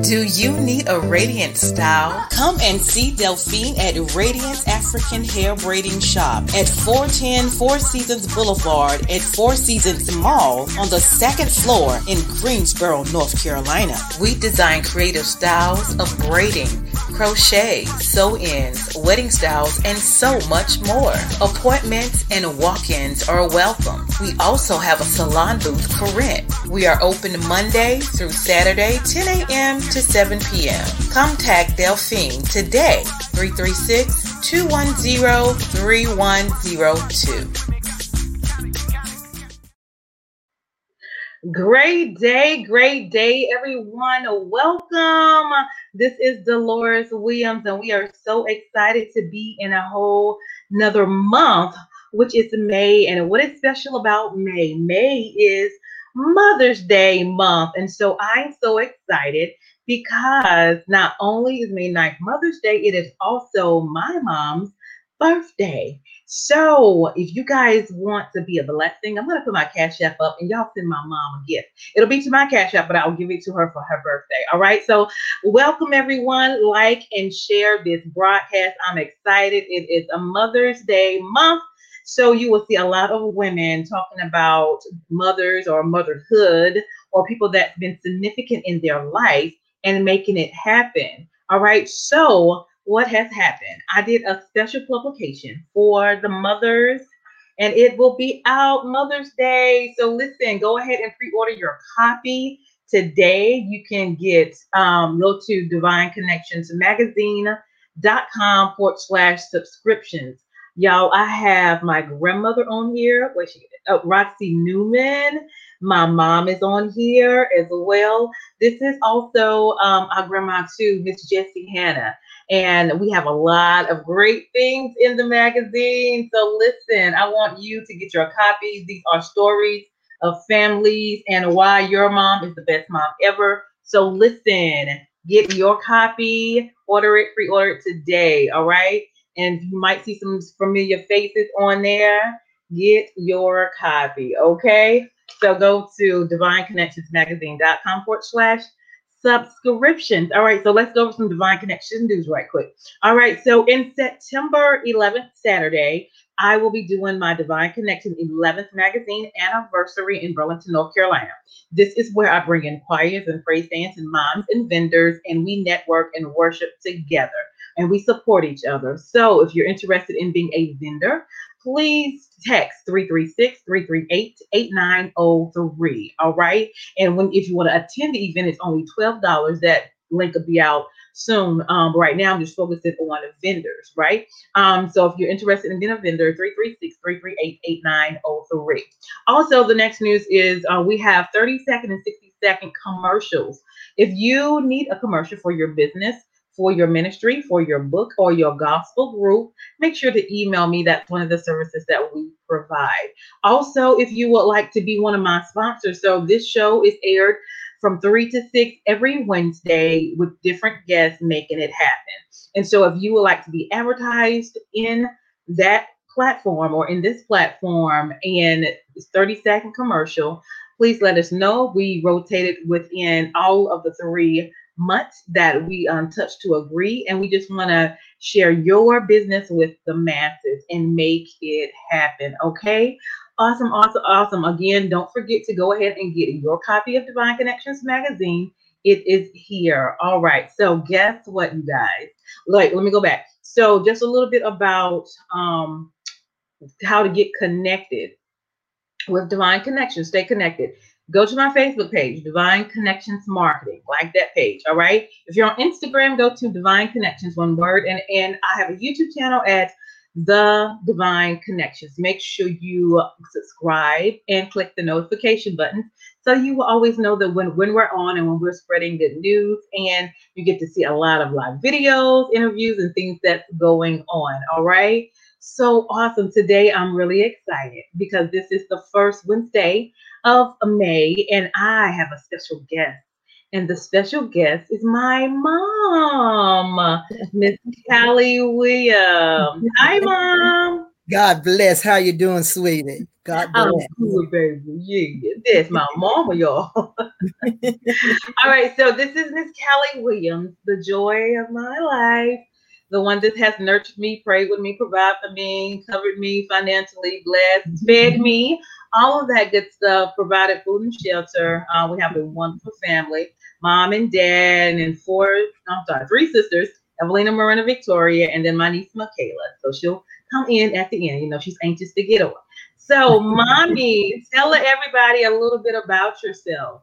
Do you need a radiant style? Come and see Delphine at Radiance African Hair Braiding Shop at 410 Four Seasons Boulevard at Four Seasons Mall on the second floor in Greensboro, North Carolina. We design creative styles of braiding, crochet, sew-ins, wedding styles, and so much more. Appointments and walk-ins are welcome. We also have a salon booth for rent. We are open Monday through Saturday, 10 a.m. to 7 p.m. Contact Delphine today, 336 210 3102. Great day, great day, everyone. Welcome. This is Dolores Williams, and we are so excited to be in a whole another month, which is May. And what is special about May? May is Mother's Day month. And so I'm so excited because not only is May 9th Mother's Day, it is also my mom's birthday. So if you guys want to be a blessing, I'm to put my Cash App up and y'all send my mom a gift. It'll be to my Cash App, but I'll give it to her for her birthday. All right. So welcome everyone. Like and share this broadcast. I'm excited. It is a Mother's Day month. So you will see a lot of women talking about mothers or motherhood or people that's been significant in their life and making it happen. All right. So what has happened? I did a special publication for the mothers and it will be out Mother's Day. So listen, go ahead and pre-order your copy today. You can get um, go to Divine Connections Magazine.com forward slash subscriptions. Y'all, I have my grandmother on here, where she uh, Roxie Newman. My mom is on here as well. This is also um, our grandma too, Miss Jessie Hannah. And we have a lot of great things in the magazine. So listen, I want you to get your copies. These are stories of families and why your mom is the best mom ever. So listen, get your copy, order it, pre-order it today. All right. And you might see some familiar faces on there. Get your copy. Okay. So go to divineconnectionsmagazine.com forward slash subscriptions. All right, so let's go over some Divine Connection news right quick. All right, so in September 11th, Saturday, I will be doing my Divine Connection 11th magazine anniversary in Burlington, North Carolina. This is where I bring in choirs and praise dance and moms and vendors, and we network and worship together and we support each other. So if you're interested in being a vendor, please text 336-338-8903. All right. And when if you want to attend the event, it's only $12. That link will be out soon. Um, right now I'm just focusing on the vendors, right? Um, so if you're interested in being a vendor, 336-338-8903. Also, the next news is uh, we have 30 second and 60 second commercials. If you need a commercial for your business, for your ministry, for your book, or your gospel group, make sure to email me. That's one of the services that we provide. Also, if you would like to be one of my sponsors, so this show is aired from 3 to 6 every Wednesday with different guests making it happen. And so, if you would like to be advertised in that platform or in this platform and 30 second commercial, please let us know. We rotated within all of the three months that we um, touch to agree. And we just want to share your business with the masses and make it happen. Okay. Awesome, awesome, awesome. Again, don't forget to go ahead and get your copy of Divine Connections magazine. It is here. All right. So guess what, you guys? Like, let me go back. So just a little bit about um, how to get connected with Divine Connections. Stay connected. Go to my Facebook page, Divine Connections Marketing. Like that page, all right? If you're on Instagram, go to Divine Connections, one word. And, and I have a YouTube channel at The Divine Connections. Make sure you subscribe and click the notification button so you will always know that when, when we're on and when we're spreading good news, and you get to see a lot of live videos, interviews, and things that's going on. All right. So awesome. Today I'm really excited because this is the first Wednesday of May, and I have a special guest. And the special guest is my mom, Miss Callie Williams. Hi, mom. God bless. How you doing, sweetie? God bless. I'm cool, baby. Yeah, that's my mama, y'all. All right, so this is Miss Callie Williams, the joy of my life, the one that has nurtured me, prayed with me, provided for me, covered me financially, blessed, fed me, all of that good stuff, provided food and shelter. Uh, we have a wonderful family, mom and dad, and four, I'm sorry, three sisters, Evelina, Marina, Victoria, and then my niece, Michaela. So she'll come in at the end. You know, she's anxious to get on. So, mommy, tell everybody a little bit about yourself.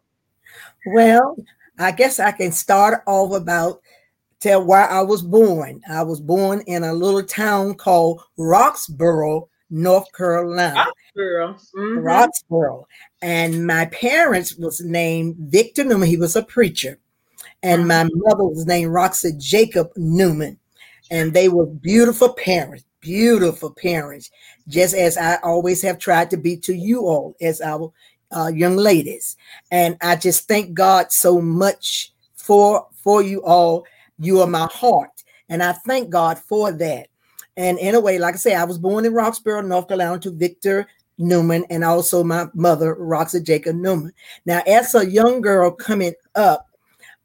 Well, I guess I can start off about tell where I was born. I was born in a little town called Roxboro, North Carolina. Roxboro. Mm-hmm. And my parents was named Victor Newman. He was a preacher. And my mother was named Roxie Jacob Newman. And they were beautiful parents beautiful parents, just as I always have tried to be to you all as our uh, young ladies. And I just thank God so much for for you all. You are my heart, and I thank God for that. And in a way, like I say, I was born in Roxboro, North Carolina, to Victor Newman, and also my mother, Roxie Jacob Newman. Now, as a young girl coming up,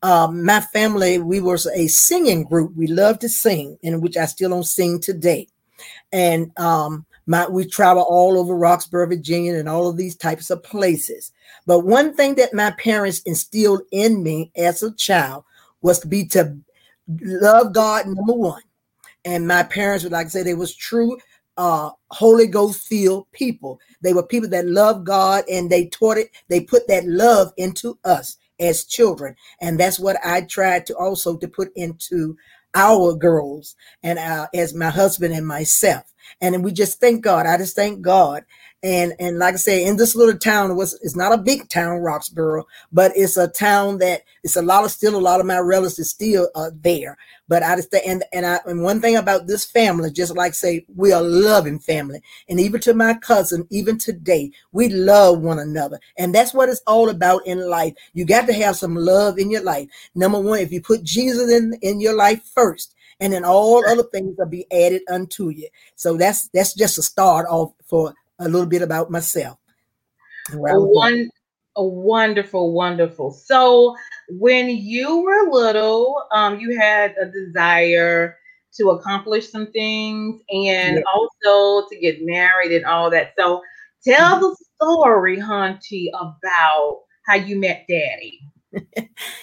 um, my family, we was a singing group. We loved to sing, in which I still don't sing today and um, my, we travel all over Roxboro, Virginia, and all of these types of places. But one thing that my parents instilled in me as a child was to be to love God, number one. And my parents would like to say they was true uh, Holy Ghost filled people. They were people that loved God and they taught it, they put that love into us as children. And that's what I tried to also to put into our girls and uh, as my husband and myself. And we just thank God. I just thank God. And and like I say, in this little town, was it's not a big town, Roxboro, but it's a town that it's a lot of still a lot of my relatives still uh, there. But I just and and I and one thing about this family, just like say, we are loving family, and even to my cousin, even today, we love one another, and that's what it's all about in life. You got to have some love in your life. Number one, if you put Jesus in in your life first, and then all other things will be added unto you. So that's that's just a start off for a little bit about myself. One, a wonderful, wonderful. So when you were little, um, you had a desire to accomplish some things and also to get married and all that. So tell mm-hmm. the story, Hunty, about how you met Daddy.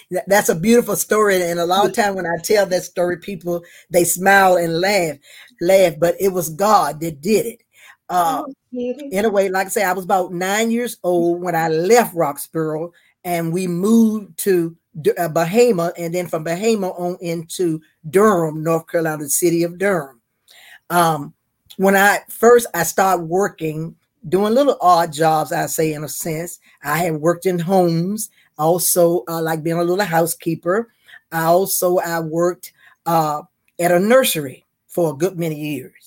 That's a beautiful story, and a lot of time when I tell that story, people they smile and laugh, laugh. But it was God that did it. Uh, in a way, like I say, I was about nine years old when I left Roxboro, and we moved to uh, Bahama, and then from Bahama on into Durham, North Carolina, the city of Durham. Um, when I first I started working, doing little odd jobs, I say in a sense. I had worked in homes, also uh, like being a little housekeeper. I also I worked uh, at a nursery for a good many years.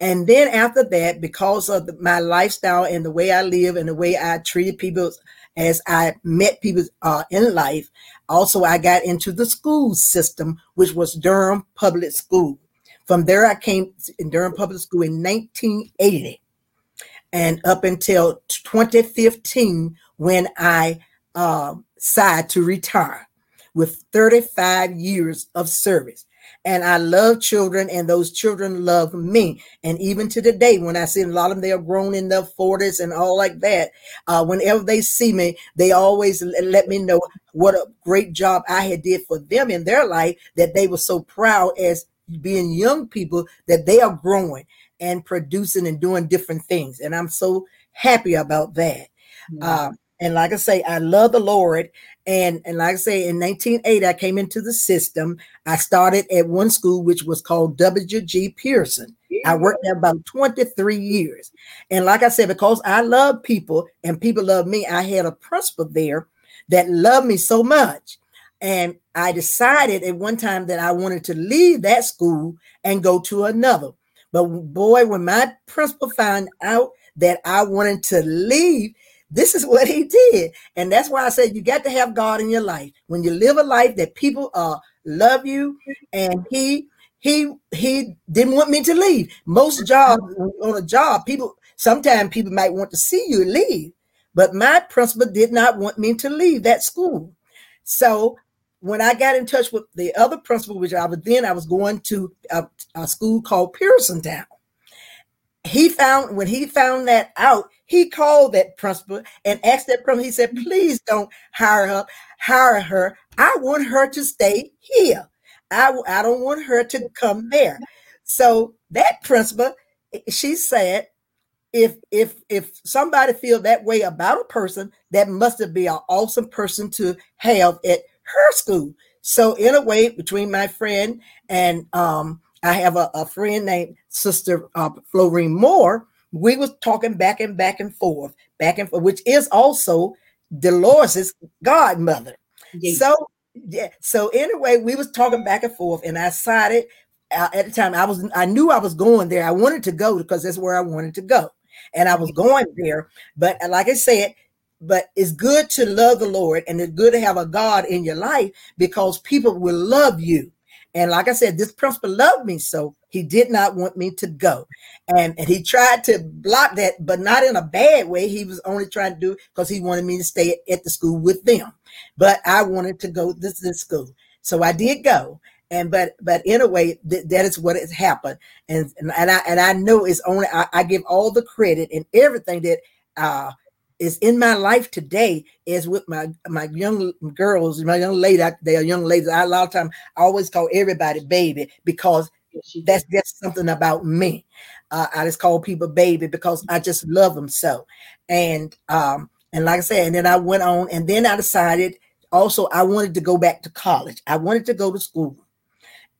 And then after that, because of the, my lifestyle and the way I live and the way I treated people as I met people uh, in life, also I got into the school system, which was Durham Public School. From there, I came in Durham Public School in 1980 and up until 2015 when I uh, decided to retire with 35 years of service and I love children, and those children love me. And even to the day, when I see a lot of them, they are grown in their 40s and all like that. Uh, whenever they see me, they always let me know what a great job I had did for them in their life. That they were so proud as being young people that they are growing and producing and doing different things. And I'm so happy about that. Uh, And like I say, I love the Lord. And, and like I say, in 1980, I came into the system. I started at one school, which was called W.G. Pearson. I worked there about 23 years. And like I said, because I love people and people love me, I had a principal there that loved me so much. And I decided at one time that I wanted to leave that school and go to another. But boy, when my principal found out that I wanted to leave, this is what he did. And that's why I said you got to have God in your life. When you live a life that people uh love you and he he he didn't want me to leave. Most jobs on a job, people sometimes people might want to see you leave, but my principal did not want me to leave that school. So when I got in touch with the other principal, which I was then I was going to a, a school called Pearsontown. He found when he found that out, he called that principal and asked that principal. He said, "Please don't hire her. Hire her. I want her to stay here. I I don't want her to come there." So that principal, she said, if if if somebody feel that way about a person, that must be an awesome person to have at her school. So in a way, between my friend and um, I have a, a friend named Sister uh, Florine Moore, we was talking back and back and forth, back and forth, which is also Dolores's godmother. So yeah, so anyway, we was talking back and forth, and I decided uh, at the time I was I knew I was going there. I wanted to go because that's where I wanted to go, and I was going there. But uh, like I said, but it's good to love the Lord and it's good to have a God in your life because people will love you. And like I said, this principal loved me, so he did not want me to go. And, and he tried to block that, but not in a bad way. He was only trying to do it because he wanted me to stay at the school with them. But I wanted to go this this school. So I did go. And but but in a way th- that is what has happened. And, and and I and I know it's only I, I give all the credit and everything that uh is in my life today is with my my young girls, my young lady. They are young ladies. I, a lot of time I always call everybody baby because that's just something about me. Uh, I just call people baby because I just love them so. And um and like I said, and then I went on, and then I decided also I wanted to go back to college. I wanted to go to school,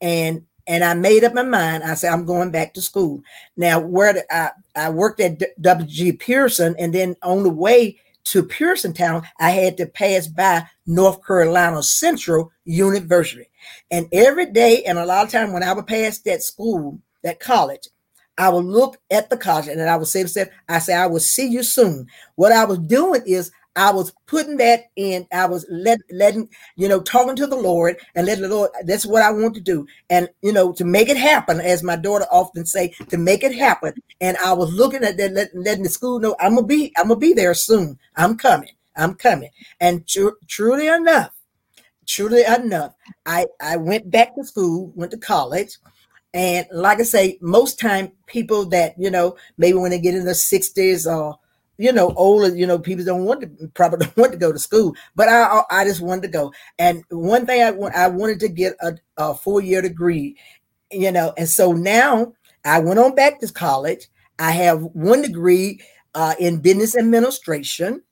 and and I made up my mind. I said, I'm going back to school. Now, where do I, I worked at W.G. Pearson, and then on the way to Pearsontown, I had to pass by North Carolina Central University. And every day, and a lot of time when I would pass that school, that college, I would look at the college and I would say to myself, I say, I will see you soon. What I was doing is I was putting that in. I was let, letting, you know, talking to the Lord and letting the Lord, that's what I want to do. And, you know, to make it happen, as my daughter often say, to make it happen. And I was looking at that, letting, letting the school know I'm going to be, I'm going to be there soon. I'm coming. I'm coming. And tr- truly enough, truly enough, I, I went back to school, went to college. And like I say, most time people that, you know, maybe when they get in their 60s or you know, older, you know, people don't want to probably don't want to go to school, but I I just wanted to go. And one thing I want I wanted to get a, a four year degree, you know, and so now I went on back to college. I have one degree uh, in business administration,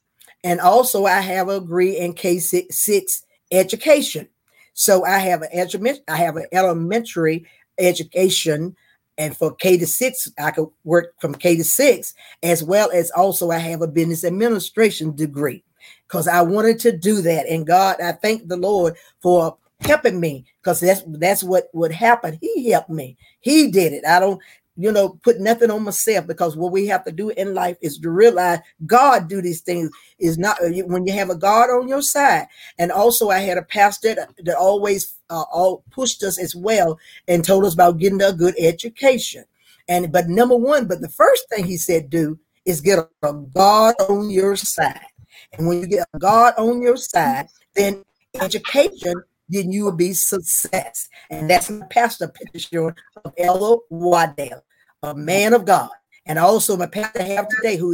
and also I have a degree in K six education. So I have an I have an elementary education and for K to six, I could work from K to six, as well as also I have a business administration degree because I wanted to do that. And God, I thank the Lord for helping me because that's that's what would happen. He helped me. He did it. I don't you know, put nothing on myself because what we have to do in life is to realize God do these things is not uh, when you have a God on your side. And also, I had a pastor that, always uh, all pushed us as well and told us about getting a good education. And but number one, but the first thing he said do is get a God on your side. And when you get a God on your side, then education then you will be success. And that's my pastor picture of Ella Waddell a man of God. And also my pastor have today, who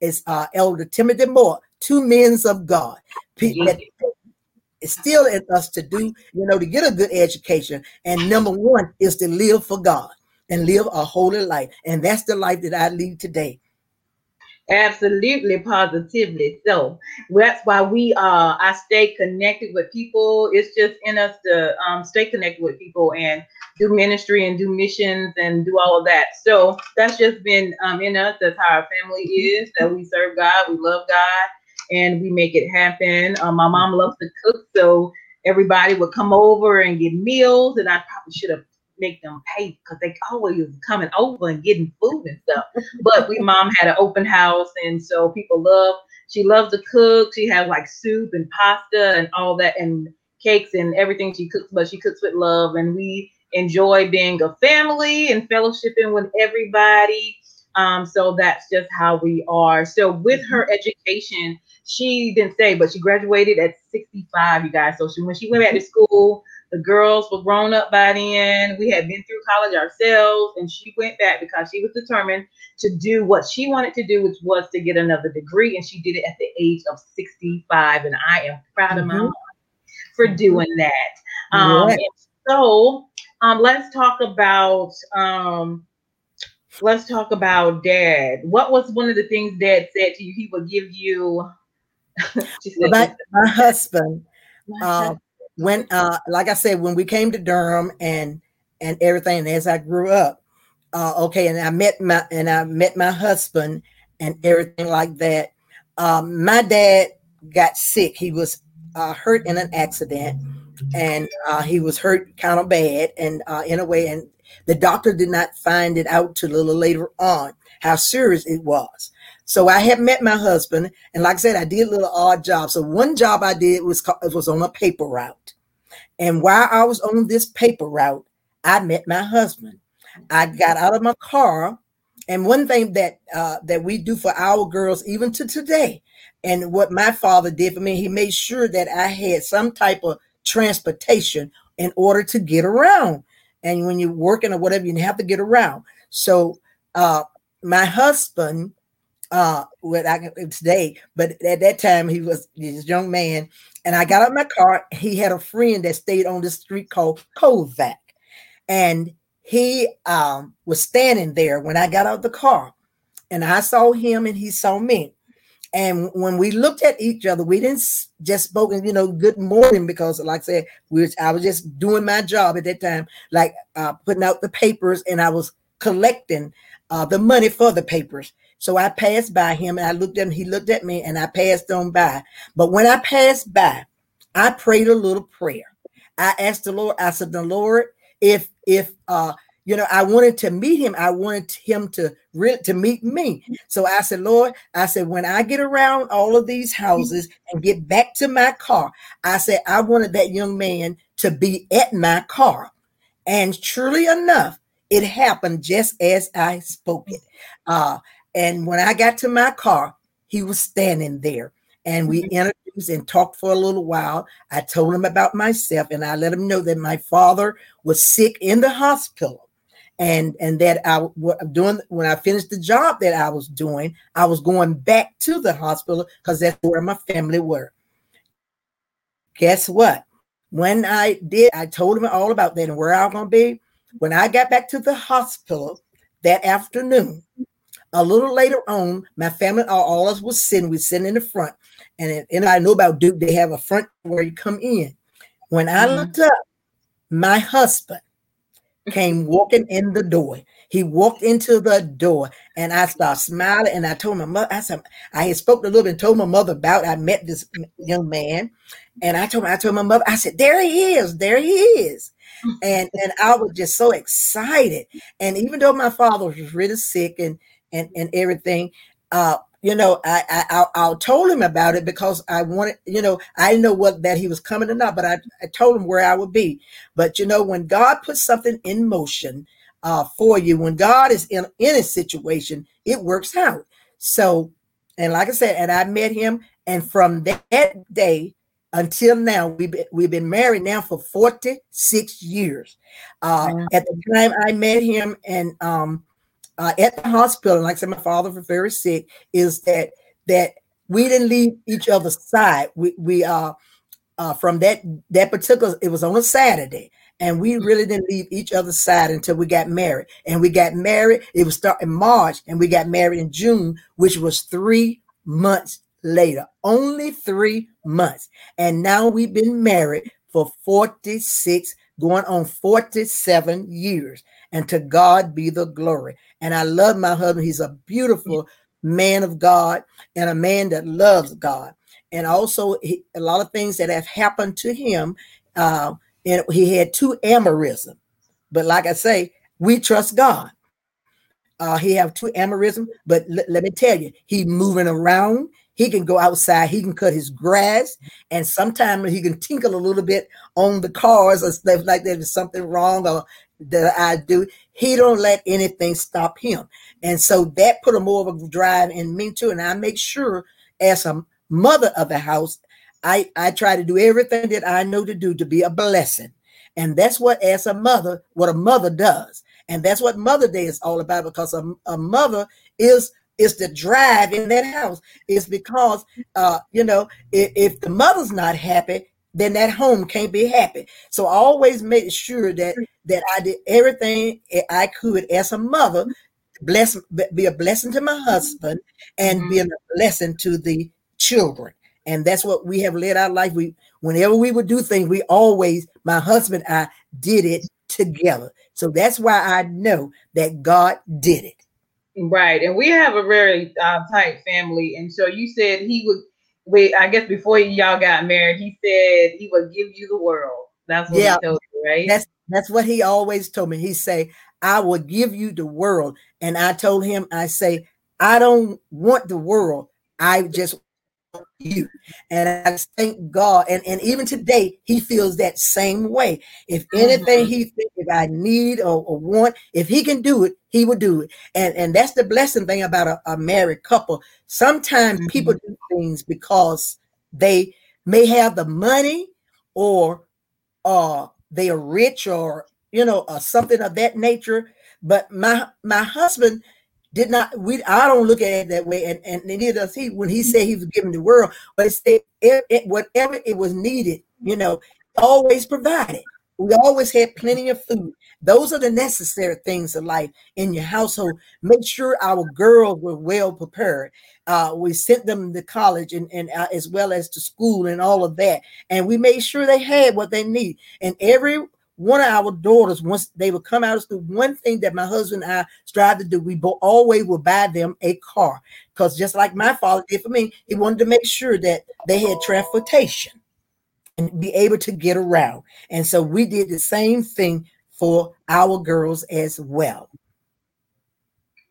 is uh, Elder Timothy Moore, two men of God. It's still in us to do, you know, to get a good education. And number one is to live for God and live a holy life. And that's the life that I lead today. Absolutely, positively. So that's why we uh I stay connected with people. It's just in us to um stay connected with people and do ministry and do missions and do all of that. So that's just been um in us. That's how our family is. That we serve God, we love God, and we make it happen. Um, my mom loves to cook, so everybody would come over and get meals, and I probably should have make them pay because they always coming over and getting food and stuff. But we mom had an open house, and so people love. She loves to cook. She has like soup and pasta and all that, and cakes and everything she cooks. But she cooks with love, and we enjoy being a family and fellowshipping with everybody. Um, so that's just how we are. So with her mm-hmm. education, she didn't say, but she graduated at 65, you guys. So she, when she went back to school, the girls were grown up by then. We had been through college ourselves, and she went back because she was determined to do what she wanted to do, which was to get another degree. And she did it at the age of 65. And I am proud mm-hmm. of my mm-hmm. mom for mm-hmm. doing that. Um, so um, let's talk about um, let's talk about dad. What was one of the things dad said to you? He would give you. my, my husband. Uh, when uh like I said, when we came to Durham and and everything, and as I grew up, uh, okay, and I met my and I met my husband and everything like that. Um, my dad got sick. He was uh, hurt in an accident, and uh, he was hurt kind of bad, and uh, in a way, and the doctor did not find it out till a little later on how serious it was. So I had met my husband, and like I said, I did a little odd job. So one job I did was was on a paper route, and while I was on this paper route, I met my husband. I got out of my car, and one thing that uh, that we do for our girls, even to today, and what my father did for me, he made sure that I had some type of transportation in order to get around. And when you're working or whatever, you have to get around. So uh, my husband uh what I today, but at that time he was this young man, and I got out my car. He had a friend that stayed on the street called Kovac, and he um was standing there when I got out the car, and I saw him and he saw me. And when we looked at each other, we didn't just spoke, you know, good morning because, like I said, we was, I was just doing my job at that time, like uh, putting out the papers, and I was collecting uh, the money for the papers. So I passed by him and I looked at him. He looked at me and I passed on by. But when I passed by, I prayed a little prayer. I asked the Lord, I said, the Lord, if, if, uh, you know, I wanted to meet him. I wanted him to really to meet me. So I said, Lord, I said, when I get around all of these houses and get back to my car, I said, I wanted that young man to be at my car. And truly enough, it happened just as I spoke it. Uh, and when I got to my car, he was standing there. And we mm-hmm. introduced and talked for a little while. I told him about myself and I let him know that my father was sick in the hospital. And, and that I was doing when I finished the job that I was doing, I was going back to the hospital because that's where my family were. Guess what? When I did, I told him all about that and where I was going to be. When I got back to the hospital that afternoon, a little later on, my family, all, all us was sitting, we sitting in the front. And, and I know about Duke, they have a front where you come in. When I mm-hmm. looked up, my husband came walking in the door. He walked into the door and I started smiling and I told my mother, I said, I had spoken a little bit and told my mother about I met this young man. And I told I told my mother, I said, there he is, there he is. And and I was just so excited. And even though my father was really sick and and and everything. Uh, you know, I, I I, I told him about it because I wanted, you know, I didn't know what that he was coming or not, but I, I told him where I would be. But you know, when God puts something in motion uh, for you, when God is in in a situation, it works out. So, and like I said, and I met him, and from that day until now, we've been, we've been married now for forty six years. Uh, At the time I met him, and um, uh, at the hospital, and like I said, my father was very sick, is that that we didn't leave each other's side. We we uh, uh from that that particular it was on a Saturday, and we really didn't leave each other's side until we got married. And we got married. It was start in March, and we got married in June, which was three months later. Only three months, and now we've been married for forty six, going on forty seven years. And to God be the glory. And I love my husband. He's a beautiful man of God and a man that loves God. And also, he, a lot of things that have happened to him. Uh, and he had two aneurysm. But like I say, we trust God. Uh, he have two aneurysm, but l- let me tell you, he moving around. He can go outside. He can cut his grass, and sometimes he can tinkle a little bit on the cars or stuff like that. If something wrong or that I do, he don't let anything stop him. And so that put a more of a drive in me too. And I make sure, as a mother of the house, I, I try to do everything that I know to do to be a blessing. And that's what, as a mother, what a mother does. And that's what Mother Day is all about because a, a mother is is the drive in that house. Is because uh, you know, if, if the mother's not happy, then that home can't be happy. So I always made sure that that I did everything I could as a mother, bless be a blessing to my husband and mm-hmm. be a blessing to the children and that's what we have led our life. We, whenever we would do things, we always, my husband, and I did it together. So that's why I know that God did it. Right, and we have a very uh, tight family, and so you said he would. Wait, I guess before y'all got married, he said he would give you the world. That's what yeah, he told you, right? That's that's what he always told me. He say, "I will give you the world," and I told him, I say, "I don't want the world. I just you. And I thank God. And, and even today, he feels that same way. If anything mm-hmm. he thinks if I need or, or, want, if he can do it, he will do it. And and that's the blessing thing about a, a married couple. Sometimes mm-hmm. people do things because they may have the money or uh they are rich or you know or something of that nature. But my my husband did not we I don't look at it that way, and, and neither does he when he said he was giving the world, but it said it, it, whatever it was needed, you know, always provided. We always had plenty of food. Those are the necessary things of life in your household. Make sure our girls were well prepared. Uh, we sent them to college and, and uh, as well as to school and all of that. And we made sure they had what they need. And every one of our daughters, once they would come out of school, one thing that my husband and I strive to do, we both always would buy them a car. Because just like my father did for me, he wanted to make sure that they had transportation and be able to get around. And so we did the same thing for our girls as well.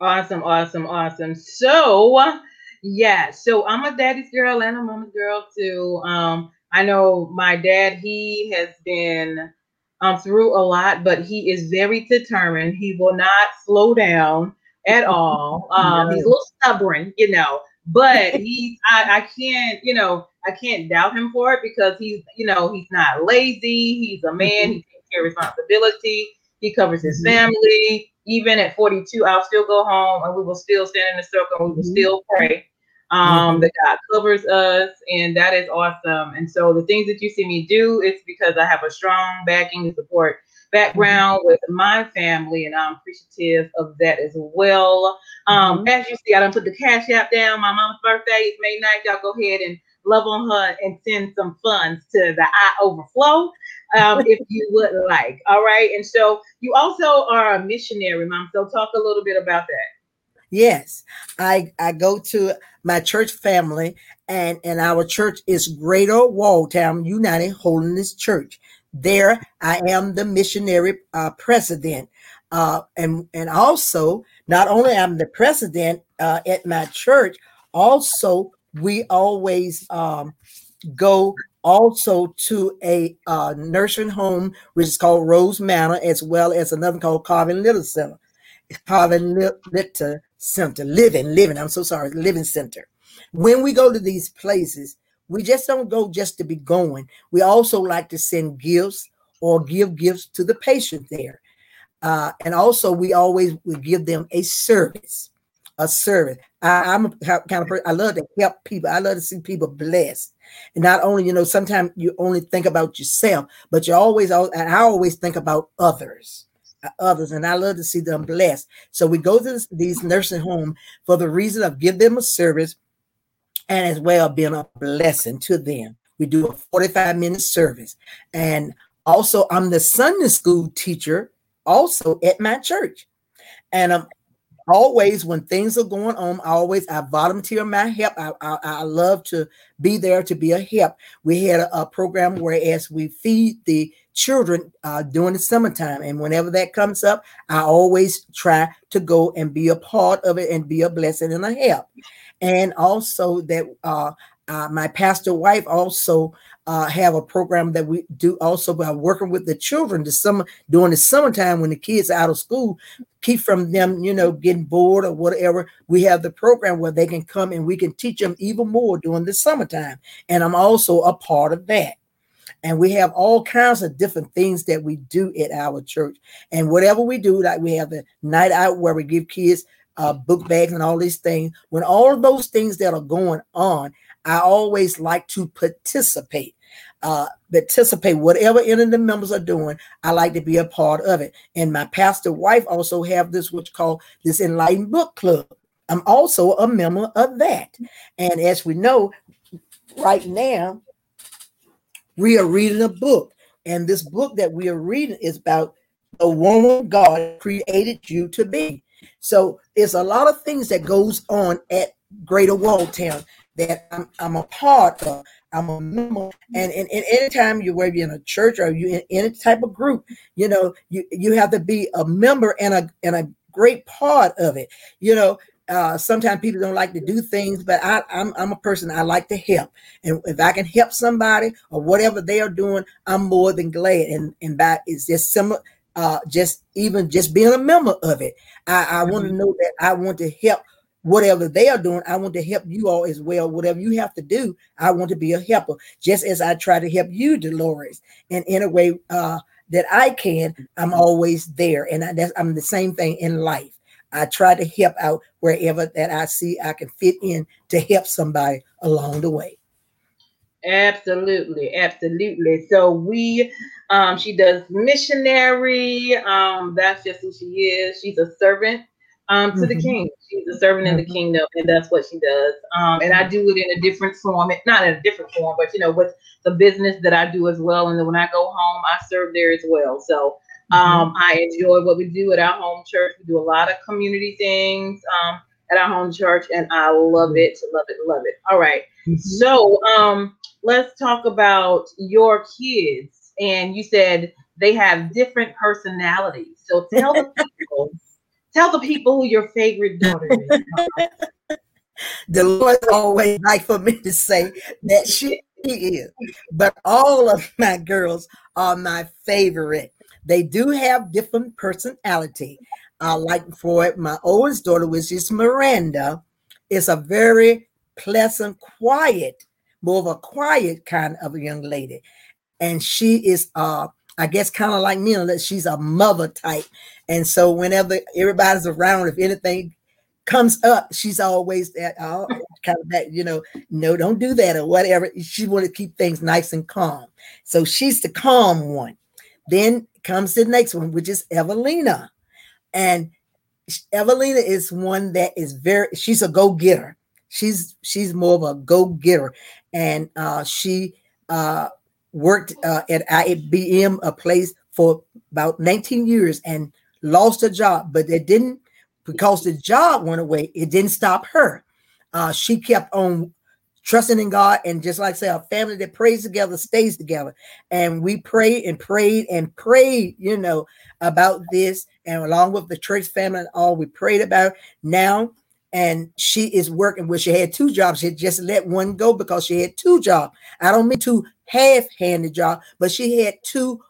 Awesome, awesome, awesome. So, yeah, so I'm a daddy's girl and a mama's girl too. Um, I know my dad, he has been um, through a lot, but he is very determined. He will not slow down at all. Um, he's a little stubborn, you know, but he, I, I can't, you know, I can't doubt him for it because he's, you know, he's not lazy. He's a man. Mm-hmm. He takes care of responsibility. He covers his mm-hmm. family. Even at 42, I'll still go home and we will still stand in the circle and we will mm-hmm. still pray um, mm-hmm. that God covers us, and that is awesome. And so the things that you see me do, it's because I have a strong backing and support background mm-hmm. with my family, and I'm appreciative of that as well. Um, mm-hmm. As you see, I don't put the cash app down. My mom's birthday is May 9th. Y'all go ahead and love on her and send some funds to the I Overflow. Um, if you would like. All right. And so you also are a missionary, mom. So talk a little bit about that. Yes, I I go to my church family, and and our church is Greater Walltown United Holiness Church. There, I am the missionary uh, president, uh, and and also not only I'm the president uh, at my church, also we always um, go also to a uh, nursing home which is called Rose Manor, as well as another called Carvin Little Center. Carvin Little Center, living, living. I'm so sorry, living center. When we go to these places, we just don't go just to be going. We also like to send gifts or give gifts to the patient there. Uh, and also, we always we give them a service. a service. I, am a kind of person, I love to help people. I love to see people blessed. And not only, you know, sometimes you only think about yourself, but you always, and I always think about others Uh, others and I love to see them blessed. So we go to these nursing home for the reason of give them a service and as well being a blessing to them. We do a 45 minute service. And also I'm the Sunday school teacher also at my church. And I'm always when things are going on, I always I volunteer my help. I, I, I love to be there to be a help. We had a, a program where as we feed the children uh, during the summertime, and whenever that comes up, I always try to go and be a part of it and be a blessing and a help. And also that uh, uh, my pastor wife also uh, have a program that we do also by working with the children the summer during the summertime when the kids out of school keep from them you know getting bored or whatever we have the program where they can come and we can teach them even more during the summertime. And i'm also a part of that. And we have all kinds of different things that we do at our church. And whatever we do like we have the night out where we give kids uh, book bags and all these things. When all of those things that are going on i always like to participate uh, participate whatever any of the members are doing. I like to be a part of it. And my pastor wife also have this which called this enlightened book club. I'm also a member of that. And as we know, right now, we are reading a book. And this book that we are reading is about the woman God created you to be. So it's a lot of things that goes on at Greater Walltown that I'm, I'm a part of. I'm a member, and, and, and anytime you whether you're in a church or you in any type of group, you know, you you have to be a member and a and a great part of it. You know, uh, sometimes people don't like to do things, but I, I'm I'm a person I like to help, and if I can help somebody or whatever they are doing, I'm more than glad. And and that is just similar. Uh, just even just being a member of it, I, I want to mm-hmm. know that I want to help whatever they are doing, I want to help you all as well. Whatever you have to do, I want to be a helper, just as I try to help you, Dolores. And in a way uh, that I can, I'm always there. And I, I'm the same thing in life. I try to help out wherever that I see I can fit in to help somebody along the way. Absolutely, absolutely. So we, um, she does missionary. Um, that's just who she is. She's a servant um, to mm-hmm. the king. She's a servant mm-hmm. in the mm-hmm. kingdom, and that's what she does. Um, and I do it in a different form, not in a different form, but you know, with the business that I do as well. And then when I go home, I serve there as well. So um, mm-hmm. I enjoy what we do at our home church. We do a lot of community things um, at our home church, and I love mm-hmm. it, love it, love it. All right. Mm-hmm. So um, let's talk about your kids. And you said they have different personalities. So tell the people Tell the people who your favorite daughter is. the Lord always like for me to say that she is, but all of my girls are my favorite. They do have different personality. Uh, like for my oldest daughter, which is Miranda, is a very pleasant, quiet, more of a quiet kind of a young lady. And she is uh I guess kind of like me, unless she's a mother type. And so whenever everybody's around, if anything comes up, she's always that oh, kind of that, you know, no, don't do that or whatever. She want to keep things nice and calm. So she's the calm one. Then comes the next one, which is Evelina. And Evelina is one that is very, she's a go-getter. She's she's more of a go-getter. And uh she uh worked uh, at IBM, a place for about 19 years and lost a job, but it didn't because the job went away. It didn't stop her. Uh, she kept on trusting in God, and just like I say, a family that prays together stays together. And we prayed and prayed and prayed, you know, about this, and along with the church family and all, we prayed about now. And she is working where she had two jobs. She just let one go because she had two jobs. I don't mean two half-handed job, but she had two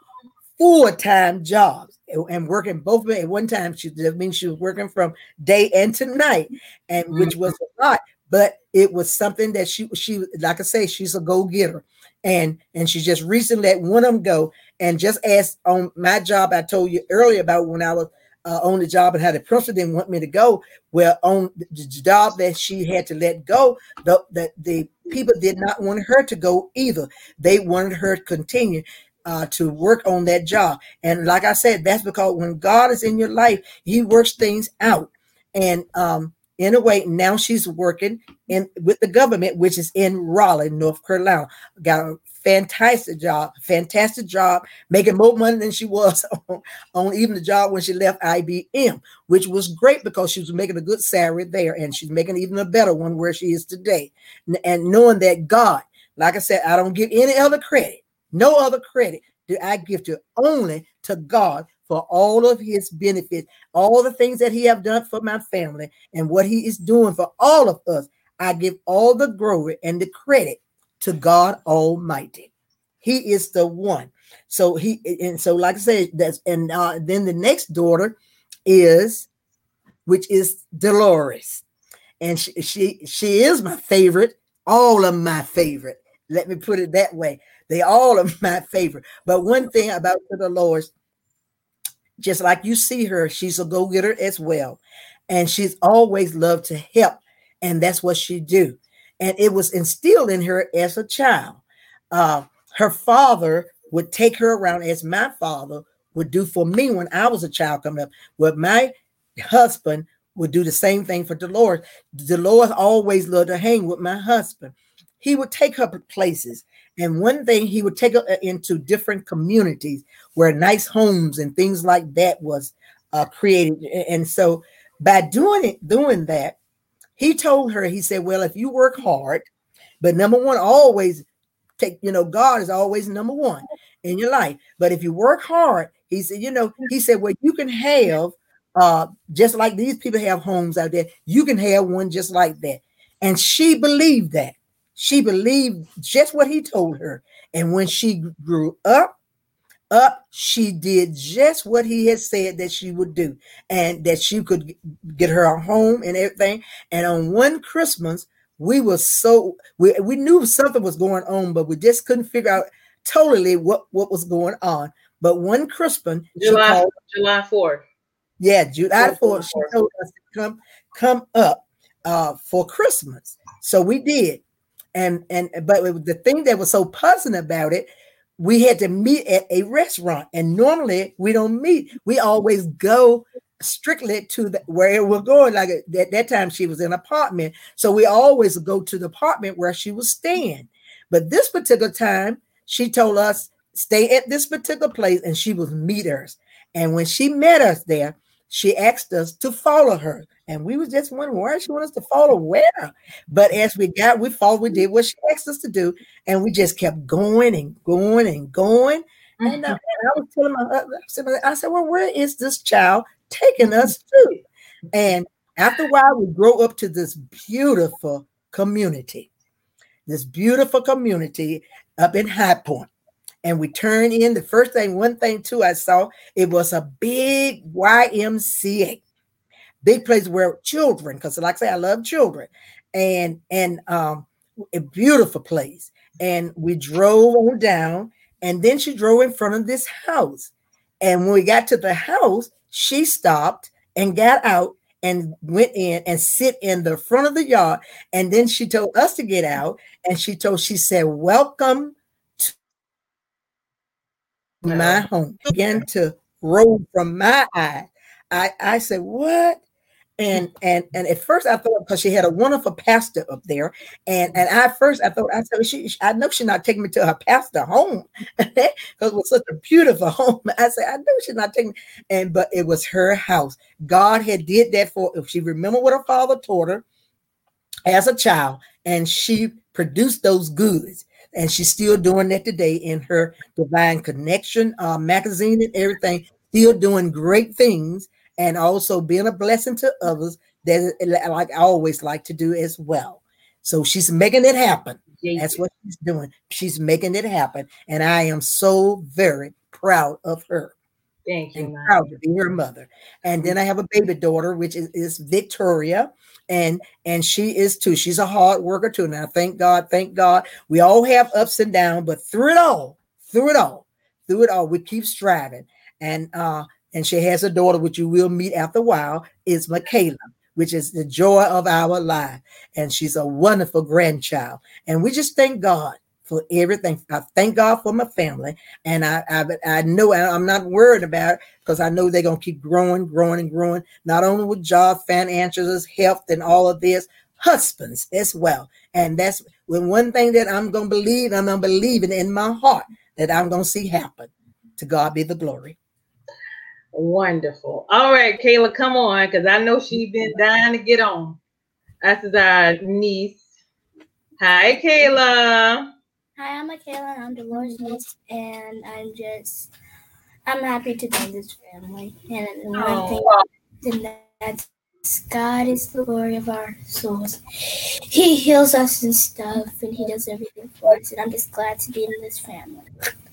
full-time jobs and working both at one time. She that means she was working from day and to night, and which was a lot. But it was something that she she like I say, she's a go-getter. And and she just recently let one of them go. And just asked on my job, I told you earlier about when I was uh, on the job and how the principal didn't want me to go. Well, on the job that she had to let go, the, the, the people did not want her to go either. They wanted her to continue. Uh, to work on that job. And like I said, that's because when God is in your life, He works things out. And um, in a way, now she's working in with the government, which is in Raleigh, North Carolina. Got fantastic job, fantastic job, making more money than she was on, on, even the job when she left IBM, which was great because she was making a good salary there and she's making even a better one where she is today. And knowing that God, like I said, I don't give any other credit, no other credit do I give to only to God for all of his benefits, all the things that he have done for my family and what he is doing for all of us. I give all the glory and the credit to God Almighty. He is the one. So he and so, like I said, that's and uh, then the next daughter is, which is Dolores, and she she she is my favorite. All of my favorite. Let me put it that way. They all are my favorite. But one thing about Dolores, just like you see her, she's a go-getter as well, and she's always loved to help, and that's what she do and it was instilled in her as a child. Uh, her father would take her around as my father would do for me when I was a child coming up. What my husband would do the same thing for Dolores. Dolores always loved to hang with my husband. He would take her places. And one thing he would take her uh, into different communities where nice homes and things like that was uh, created. And so by doing it, doing that, he told her, he said, Well, if you work hard, but number one, always take, you know, God is always number one in your life. But if you work hard, he said, you know, he said, Well, you can have uh just like these people have homes out there, you can have one just like that. And she believed that. She believed just what he told her. And when she grew up, up, she did just what he had said that she would do, and that she could get her a home and everything. And on one Christmas, we were so we, we knew something was going on, but we just couldn't figure out totally what what was going on. But one Christmas, July called, July fourth, yeah, July fourth, she told us to come come up uh, for Christmas. So we did, and and but the thing that was so puzzling about it we had to meet at a restaurant. And normally we don't meet. We always go strictly to the, where we're going. Like uh, at that time, she was in an apartment. So we always go to the apartment where she was staying. But this particular time, she told us, stay at this particular place and she was meet us. And when she met us there, she asked us to follow her. And we was just wondering why she wanted us to follow where. But as we got, we followed, we did what she asked us to do, and we just kept going and going and going. Mm-hmm. And, uh, and, I was telling my husband, I said, Well, where is this child taking us to? And after a while, we grow up to this beautiful community, this beautiful community up in High Point and we turned in the first thing, one thing too, I saw it was a big YMCA, big place where children, because like I say, I love children, and and um a beautiful place. And we drove on down, and then she drove in front of this house. And when we got to the house, she stopped and got out and went in and sit in the front of the yard. And then she told us to get out. And she told, she said, Welcome my home began to roll from my eye. I, I said, What? And and and at first I thought because she had a wonderful pastor up there, and and I first I thought I said she, I know she's not taking me to her pastor home because it was such a beautiful home. I said I know she's not taking, me. and but it was her house. God had did that for if she remembered what her father taught her as a child, and she produced those goods and she's still doing that today in her Divine Connection uh, magazine and everything. Still doing great things and also being a blessing to others. That like I always like to do as well. So she's making it happen. That's what she's doing. She's making it happen, and I am so very proud of her. Thank you. proud to be her mother. And then I have a baby daughter, which is, is Victoria and and she is too. She's a hard worker too. Now, thank God, thank God. We all have ups and downs, but through it all, through it all, through it all, we keep striving. And uh, and she has a daughter, which you will meet after a while, is Michaela, which is the joy of our life. And she's a wonderful grandchild. And we just thank God for everything. I thank God for my family. And I I, I know I'm not worried about it because I know they're to keep growing, growing, and growing, not only with job, financials, health, and all of this, husbands as well. And that's when one thing that I'm to believe, I'm believing in my heart that I'm to see happen. To God be the glory. Wonderful. All right, Kayla, come on, because I know she's been dying to get on. That's our niece. Hi, Kayla. Hi, I'm Michaela, and I'm Dolores' niece, and I'm just, I'm happy to be in this family. And one oh. thing that's God is the glory of our souls. He heals us and stuff, and He does everything for us. And I'm just glad to be in this family.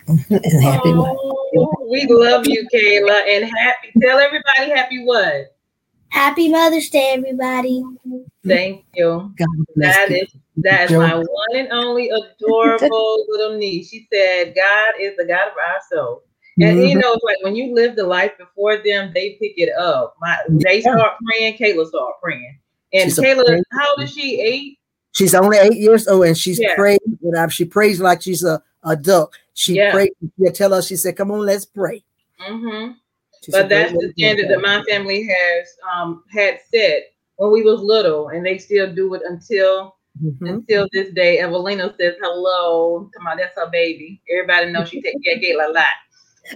and happy. Oh, we love you, Kayla, and happy. Tell everybody happy what? Happy Mother's Day, everybody. Thank you. That is that is my one and only adorable little niece. She said, "God is the God of our soul." And mm-hmm. you know, like when you live the life before them, they pick it up. My they start praying, Kayla start praying. And she's Kayla, how old is she? Eight? She's only eight years old, and she's yeah. praying. She prays like she's a adult. She yeah. prayed. Tell us. She said, "Come on, let's pray." Mm-hmm. But that's the standard that my family has um, had set when we was little, and they still do it until mm-hmm. until this day. Evelina says hello to my that's her baby. Everybody knows she takes care of Kayla a lot.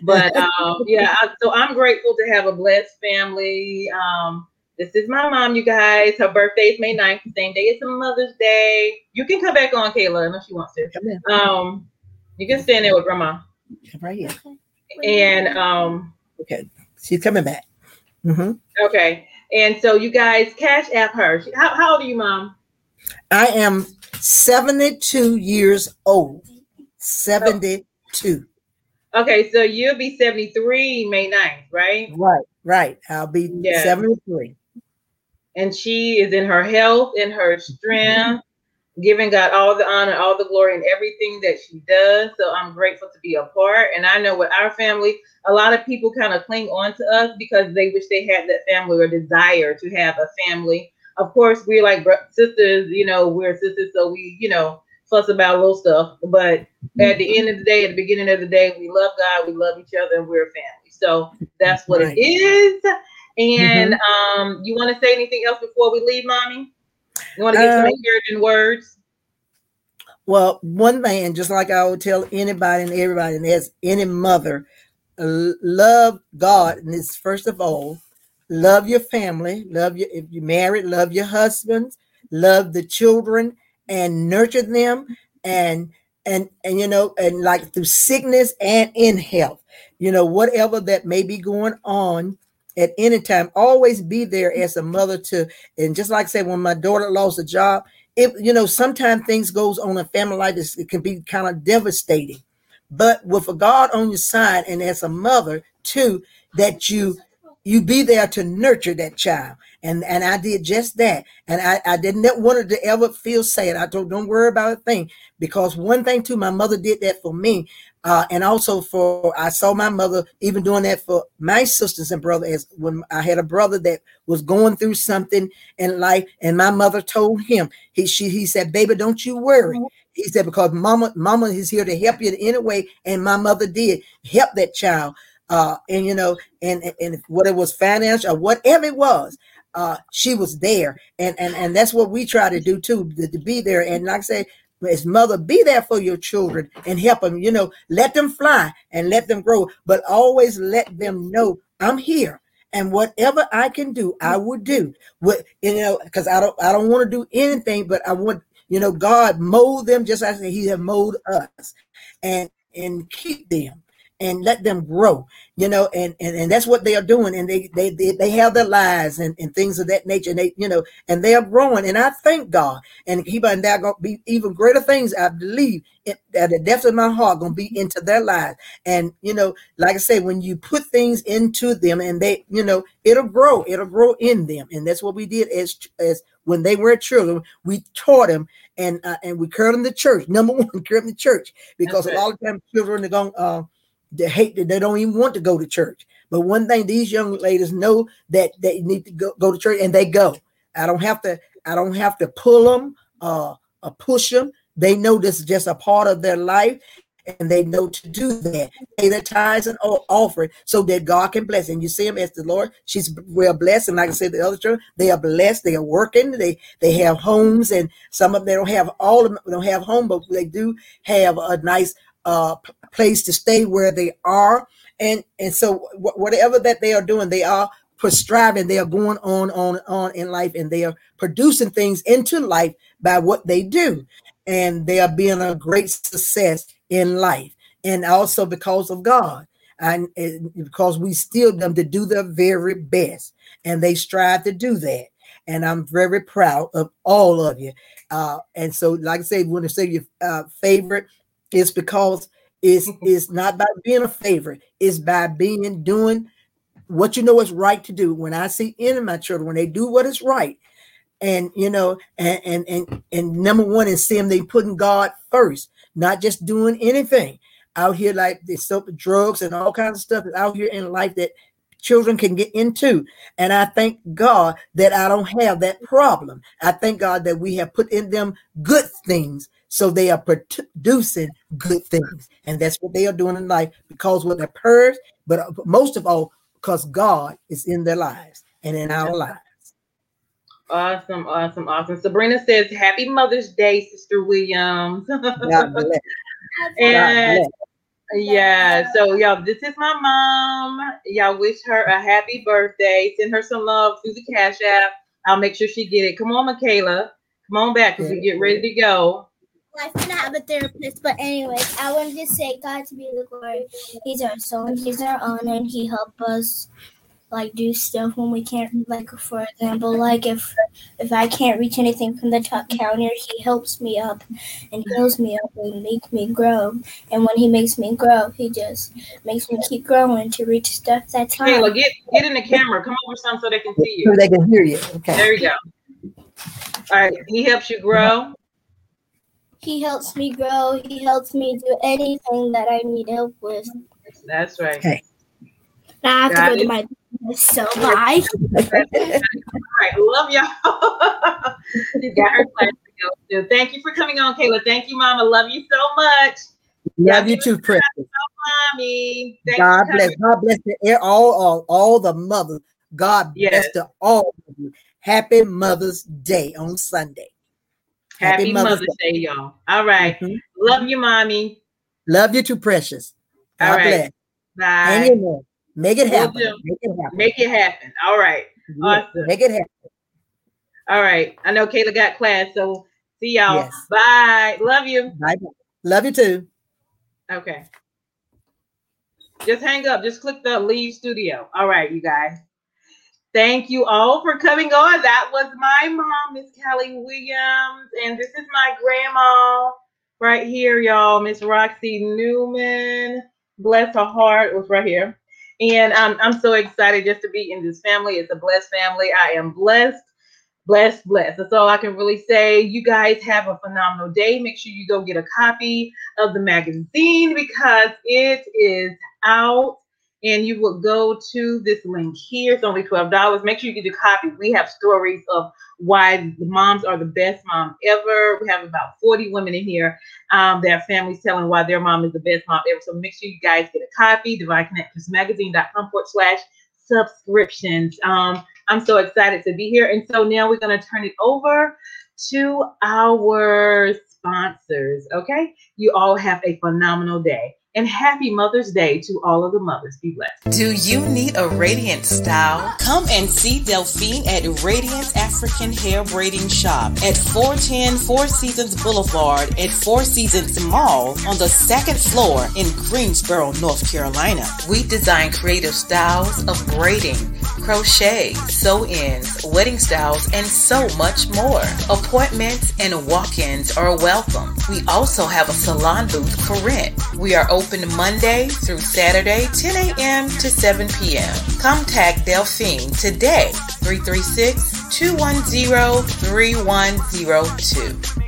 But um, yeah, I, so I'm grateful to have a blessed family. Um, this is my mom, you guys. Her birthday is May 9th, the same day as Mother's Day. You can come back on, Kayla, unless she wants to. Um, you can stand there with grandma. Right here. And um, okay, she's coming back. Mm-hmm. Okay, and so you guys cash app her. How, how old are you, mom? I am 72 years old. 72. Okay, so you'll be 73 May 9th, right? Right, right. I'll be yeah. 73. And she is in her health, in her strength, giving God all the honor, all the glory, and everything that she does. So I'm grateful to be a part. And I know with our family, a lot of people kind of cling on to us because they wish they had that family or desire to have a family. Of course, we're like sisters, you know, we're sisters, so we, you know, fuss about little stuff. But at the end of the day, at the beginning of the day, we love God, we love each other, and we're a family. So that's what right. it is. And mm-hmm. um, you want to say anything else before we leave, mommy? You want to give um, some encouraging words? Well, one thing, just like I would tell anybody and everybody, and as any mother, love God, and it's first of all, love your family, love your if you're married, love your husbands, love the children, and nurture them and and and you know and like through sickness and in health. You know whatever that may be going on at any time always be there as a mother to and just like I said when my daughter lost a job if you know sometimes things goes on in family life it can be kind of devastating. But with a god on your side and as a mother too that you you be there to nurture that child and and I did just that. And I, I didn't want her to ever feel sad. I told don't worry about a thing. Because one thing too, my mother did that for me. Uh, and also for I saw my mother even doing that for my sisters and brother as when I had a brother that was going through something in life, and my mother told him, he she he said, Baby, don't you worry. He said, because mama, mama is here to help you in any way. And my mother did help that child. Uh, and you know, and and whether it was financial or whatever it was, uh, she was there, and and and that's what we try to do too, to, to be there. And like I say, as mother, be there for your children and help them. You know, let them fly and let them grow, but always let them know I'm here. And whatever I can do, I will do. What you know, because I don't, I don't want to do anything, but I want, you know, God mold them just as He have molded us, and and keep them and let them grow you know and and, and that's what they are doing and they they they, they have their lives and, and things of that nature and they you know and they are growing and i thank god and on there going to be even greater things i believe at the depths of my heart going to be into their lives and you know like i say when you put things into them and they you know it'll grow it'll grow in them and that's what we did as as when they were children we taught them and uh, and we curled them to church number one curled them to church because a lot of times children are going uh they hate that they don't even want to go to church. But one thing these young ladies know that they need to go, go to church and they go. I don't have to, I don't have to pull them uh, or push them. They know this is just a part of their life and they know to do that. Pay their tithes and offering so that God can bless. And you see them as the Lord, she's well blessed. And like I said, the other children, they are blessed. They are working. They they have homes, and some of them they don't have all of them don't have home, but they do have a nice uh place to stay where they are. And and so whatever that they are doing, they are striving. They are going on on on in life, and they are producing things into life by what they do, and they are being a great success in life, and also because of God, and, because we still them to do their very best, and they strive to do that. And I'm very proud of all of you. Uh, and so, like I said, when I say your uh, favorite, it's because it's, it's not by being a favorite, it's by being doing what you know is right to do. When I see any of my children, when they do what is right, and you know, and and and, and number one, and seeing they putting God first, not just doing anything out here like they stop drugs and all kinds of stuff out here in life that children can get into. And I thank God that I don't have that problem. I thank God that we have put in them good things so they are producing good things. And that's what they are doing in life because what they're purged, but uh, most of all, because God is in their lives and in our lives. Awesome, awesome, awesome. Sabrina says, Happy Mother's Day, Sister Williams. God bless. and yeah, so y'all, this is my mom. Y'all wish her a happy birthday. Send her some love through the Cash App. I'll make sure she get it. Come on, Michaela. Come on back because we get ready to go. I gonna have a therapist, but anyways, I wanted to just say God to be the glory. He's our soul he's our honor and he helped us like do stuff when we can't like for example like if if i can't reach anything from the top counter he helps me up and heals me up and make me grow. And when he makes me grow he just makes me keep growing to reach stuff that's high. Kayla, get get in the camera. Come over some so they can see you. So they can hear you. Okay. There you go. All right. He helps you grow he helps me grow he helps me do anything that i need help with that's right okay I have Got to go it. to my so bye. All right, love y'all. you got her class to go to. Thank you for coming on, Kayla. Thank you, Mama. Love you so much. Love you too, Precious. Mommy. Thank God bless. God bless you. All, all, all the mothers. God yes. bless to all of you. Happy Mother's Day on Sunday. Happy, Happy Mother's, Mother's Day. Day. y'all. All right. mm-hmm. Love you, Mommy. Love you too, Precious. God all right. bless. Bye. Hang in there. Make it happen. Make it happen. Make it happen. All right. Awesome. Make it happen. All right. I know Kayla got class, so see y'all. Yes. Bye. Love you. Bye. Love you too. Okay. Just hang up. Just click the leave studio. All right, you guys. Thank you all for coming on. That was my mom, Miss Callie Williams, and this is my grandma right here, y'all, Miss Roxie Newman. Bless her heart. Was right here. And um, I'm so excited just to be in this family. It's a blessed family. I am blessed, blessed, blessed. That's all I can really say. You guys have a phenomenal day. Make sure you go get a copy of the magazine because it is out and you will go to this link here. It's only $12. Make sure you get your copy. We have stories of why the moms are the best mom ever. We have about 40 women in here. Um, their families telling why their mom is the best mom ever. So make sure you guys get a copy, divineconnectionsmagazine.com forward slash subscriptions. Um, I'm so excited to be here. And so now we're to turn it over to our sponsors. Okay. You all have a phenomenal day and happy Mother's Day to all of the mothers. Be blessed. Do you need a radiant style? Come and see Delphine at Radiant African Hair Braiding Shop at 410 Four Seasons Boulevard at Four Seasons Mall on the second floor in Greensboro, North Carolina. We design creative styles of braiding, crochet, sew-ins, wedding styles, and so much more. Appointments and walk-ins are welcome. We also have a salon booth for rent. We are open open Monday through Saturday, 10 a.m. to 7 p.m. Contact Delphine today, 336 210 3102.